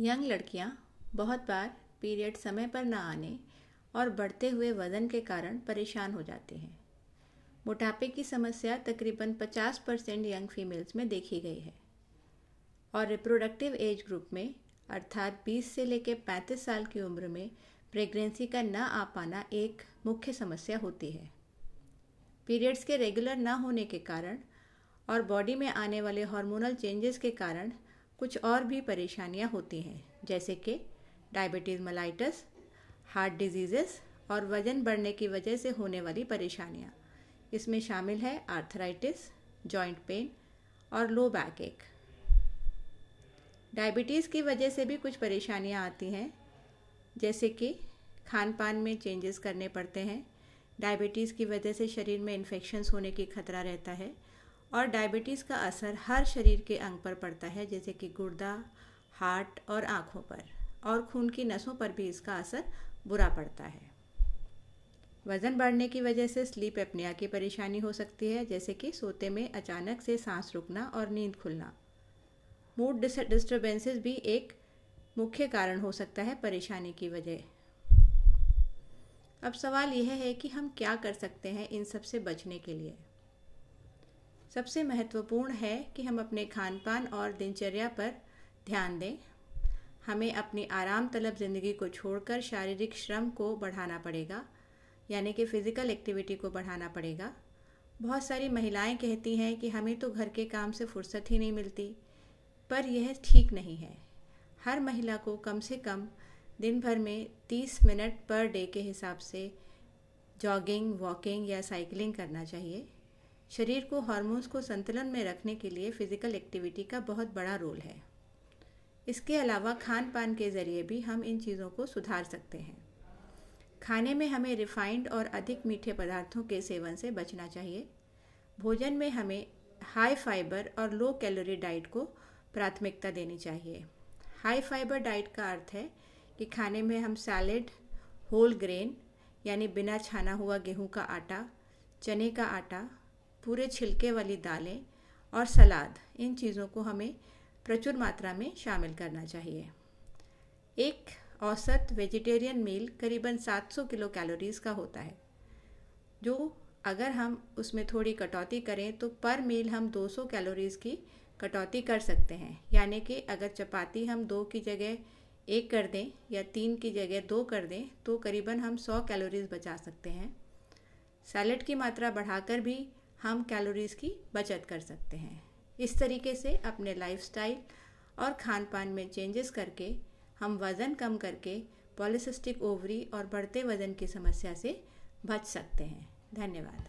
Young लड़कियाँ बहुत बार period समय पर ना आने और बढ़ते हुए वज़न के कारण परेशान हो जाती हैं। मोटापे की समस्या तकरीबन 50 परसेंट यंग फीमेल्स में देखी गई है। और रिप्रोडक्टिव एज ग्रुप में, अर्थात 20 से लेकर 35 साल की उम्र में प्रेगनेंसी का न आ पाना एक मुख्य समस्या होती है। पीरियड्स के रेगुलर ना होने के कारण और बॉडी में आने वाले हार्मोनल चेंजेस के कारण कुछ और भी परेशानियाँ होती हैं, जैसे कि डायबिटीज़ मलाइटस हार्ट डिजीज़ेस और वज़न बढ़ने की वजह से होने वाली परेशानियाँ। इसमें शामिल है आर्थराइटिस जॉइंट पेन और लो बैक एक डायबिटीज़ की वजह से भी कुछ परेशानियाँ आती हैं, जैसे कि खान पान में चेंजेस करने पड़ते हैं। डायबिटीज़ की वजह से शरीर में इन्फेक्शन्स होने की खतरा रहता है। और डायबिटीज़ का असर हर शरीर के अंग पर पड़ता है, जैसे कि गुर्दा, हार्ट और आँखों पर, और खून की नसों पर भी इसका असर बुरा पड़ता है। वज़न बढ़ने की वजह से स्लीप एपनिया की परेशानी हो सकती है, जैसे कि सोते में अचानक से सांस रुकना और नींद खुलना। मूड डिस्टर्बेंसेस भी एक मुख्य कारण हो सकता है परेशानी की वजह। अब सवाल यह है कि हम क्या कर सकते हैं इन सबसे बचने के लिए? सबसे महत्वपूर्ण है कि हम अपने खान पान और दिनचर्या पर ध्यान दें। हमें अपनी आराम तलब ज़िंदगी को छोड़कर शारीरिक श्रम को बढ़ाना पड़ेगा, यानी कि फ़िज़िकल एक्टिविटी को बढ़ाना पड़ेगा। बहुत सारी महिलाएँ कहती हैं कि हमें तो घर के काम से फुर्सत ही नहीं मिलती, पर यह ठीक नहीं है। हर महिला को कम से कम दिन भर में 30 मिनट पर डे के हिसाब से जॉगिंग वॉकिंग या साइकिलिंग करना चाहिए। शरीर को हार्मोन्स को संतुलन में रखने के लिए फ़िज़िकल एक्टिविटी का बहुत बड़ा रोल है। इसके अलावा खान पान के ज़रिए भी हम इन चीज़ों को सुधार सकते हैं। खाने में हमें रिफाइंड और अधिक मीठे पदार्थों के सेवन से बचना चाहिए। भोजन में हमें हाई फाइबर और लो कैलोरी डाइट को प्राथमिकता देनी चाहिए। हाई फाइबर डाइट का अर्थ है कि खाने में हम सैलेड, होल ग्रेन, यानी बिना छाना हुआ गेहूँ का आटा, चने का आटा पूरे छिलके वाली दालें और सलाद, इन चीज़ों को हमें प्रचुर मात्रा में शामिल करना चाहिए। एक औसत वेजिटेरियन मील करीबन 700 किलो कैलोरीज़ का होता है, जो अगर हम उसमें थोड़ी कटौती करें तो पर मील हम 200 कैलोरीज़ की कटौती कर सकते हैं। यानी कि अगर चपाती हम दो की जगह एक कर दें या तीन की जगह दो कर दें तो करीबन हम 100 कैलोरीज़ बचा सकते हैं। सैलड की मात्रा बढ़ाकर भी हम कैलोरीज़ की बचत कर सकते हैं। इस तरीके से अपने लाइफस्टाइल और खान पान में चेंजेस करके, हम वज़न कम करके पॉलिसिस्टिक ओवरी और बढ़ते वज़न की समस्या से बच सकते हैं। धन्यवाद।